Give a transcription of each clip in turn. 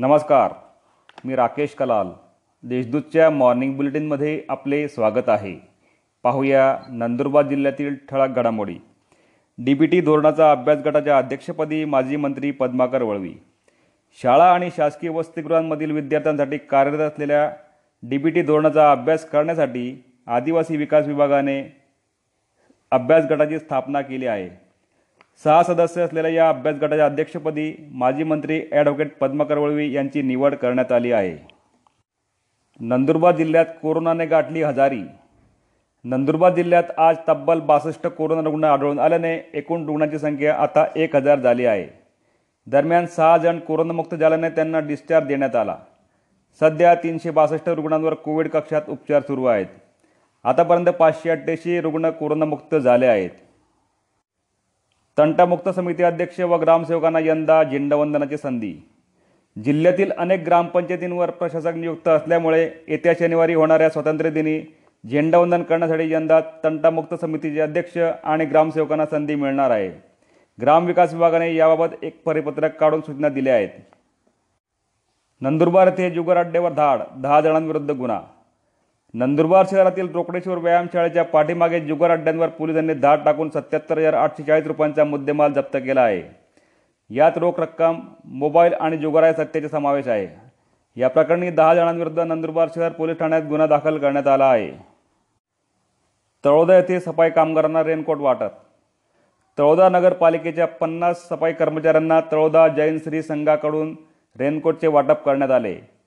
नमस्कार. मी राकेश कलाल. देशदूतच्या मॉर्निंग बुलेटिनमध्ये आपले स्वागत आहे. पाहूया नंदुरबार जिल्ह्यातील ठळक घडामोडी. डी बी टी धोरणाचा अभ्यास गटाच्या अध्यक्षपदी माजी मंत्री पद्माकर वळवी. शाळा आणि शासकीय वसतिगृहांमधील विद्यार्थ्यांसाठी कार्यरत असलेल्या डी बी टी धोरणाचा अभ्यास करण्यासाठी आदिवासी विकास विभागाने अभ्यास गटाची स्थापना केली आहे. सहा सदस्य असलेल्या या अभ्यास गटाच्या अध्यक्षपदी माजी मंत्री ॲडव्होकेट पद्माकर वळवी यांची निवड करण्यात आली आहे. नंदुरबार जिल्ह्यात कोरोनाने गाठली हजारी. नंदुरबार जिल्ह्यात आज तब्बल बासष्ट कोरोना रुग्ण आढळून आल्याने एकूण रुग्णांची संख्या आता एक हजार झाली आहे. दरम्यान सहा जण कोरोनामुक्त झाल्याने त्यांना डिस्चार्ज देण्यात आला. सध्या तीनशे बासष्ट रुग्णांवर कोविड कक्षात उपचार सुरू आहेत. आतापर्यंत पाचशे अठ्ठ्याऐंशी रुग्ण कोरोनामुक्त झाले आहेत. तंटामुक्त समिती अध्यक्ष व ग्रामसेवकांना यंदा झेंडावंदनाची संधी. जिल्ह्यातील अनेक ग्रामपंचायतींवर प्रशासक नियुक्त असल्यामुळे येत्या शनिवारी होणाऱ्या स्वातंत्र्यदिनी झेंडावंदन करण्यासाठी यंदा तंटामुक्त समितीचे अध्यक्ष आणि ग्रामसेवकांना संधी मिळणार आहे. ग्रामविकास विभागाने याबाबत एक परिपत्रक काढून सूचना दिल्या आहेत. नंदुरबार येथे जुगार अड्डेवर धाड दहा जणांविरुद्ध गुन्हा. नंदुरबार शहरातील रोकडेश्वर व्यायामशाळेच्या पाठीमागे जुगार अड्ड्यांवर पोलिसांनी धाड टाकून सत्याहत्तर हजार आठशे चाळीस रुपयांचा मुद्देमाल जप्त केला आहे. यात रोख रक्कम मोबाईल आणि जुगाराय सत्याचा समावेश आहे. या प्रकरणी दहा जणांविरुद्ध नंदुरबार शहर पोलीस ठाण्यात गुन्हा दाखल करण्यात आला आहे. तळोदा येथे सफाई कामगारांना रेनकोट वाटप. तळोदा नगरपालिकेच्या पन्नास सफाई कर्मचाऱ्यांना तळोदा जैन श्री संघाकडून रेनकोटचे वाटप करण्यात आले.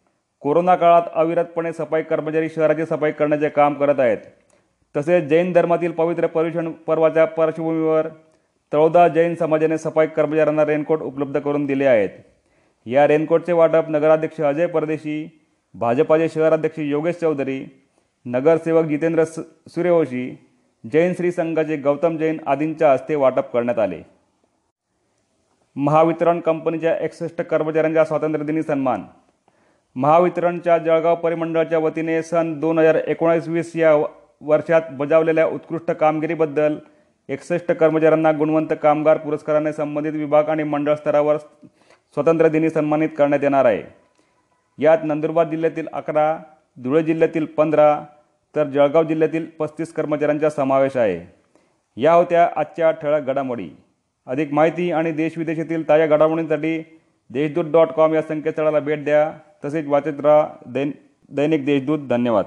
कोरोना काळात अविरतपणे सफाई कर्मचारी शहराची सफाई करण्याचे काम करत आहेत. तसेच जैन धर्मातील पवित्र पर्युषण पर्वाच्या पार्श्वभूमीवर तळोदा जैन समाजाने सफाई कर्मचाऱ्यांना रेनकोट उपलब्ध करून दिले आहेत. या रेनकोटचे वाटप नगराध्यक्ष अजय परदेशी भाजपाचे शहराध्यक्ष योगेश चौधरी नगरसेवक जितेंद्र सूर्यवंशी जैन श्री संघाचे गौतम जैन आदींच्या हस्ते वाटप करण्यात आले. महावितरण कंपनीच्या एकसष्ट कर्मचाऱ्यांच्या स्वातंत्र्यदिनी सन्मान महावितरणच्या जळगाव परिमंडळाच्या वतीने सन दोन हजार एकोणावीस वीस या वर्षात बजावलेल्या उत्कृष्ट कामगिरीबद्दल एकसष्ट कर्मचाऱ्यांना गुणवंत कामगार पुरस्काराने संबंधित विभाग आणि मंडळ स्तरावर स्वातंत्र्यदिनी सन्मानित करण्यात येणार आहे. यात नंदुरबार जिल्ह्यातील अकरा धुळे जिल्ह्यातील पंधरा तर जळगाव जिल्ह्यातील पस्तीस कर्मचाऱ्यांचा समावेश आहे. या होत्या आजच्या ठळक घडामोडी. अधिक माहिती आणि देशविदेशातील ताज्या घडामोडींसाठी देशदूत डॉट कॉम या संकेतस्थळाला भेट द्या. तसेच वाचत राहा. दैन दैनिक देशदूत धन्यवाद.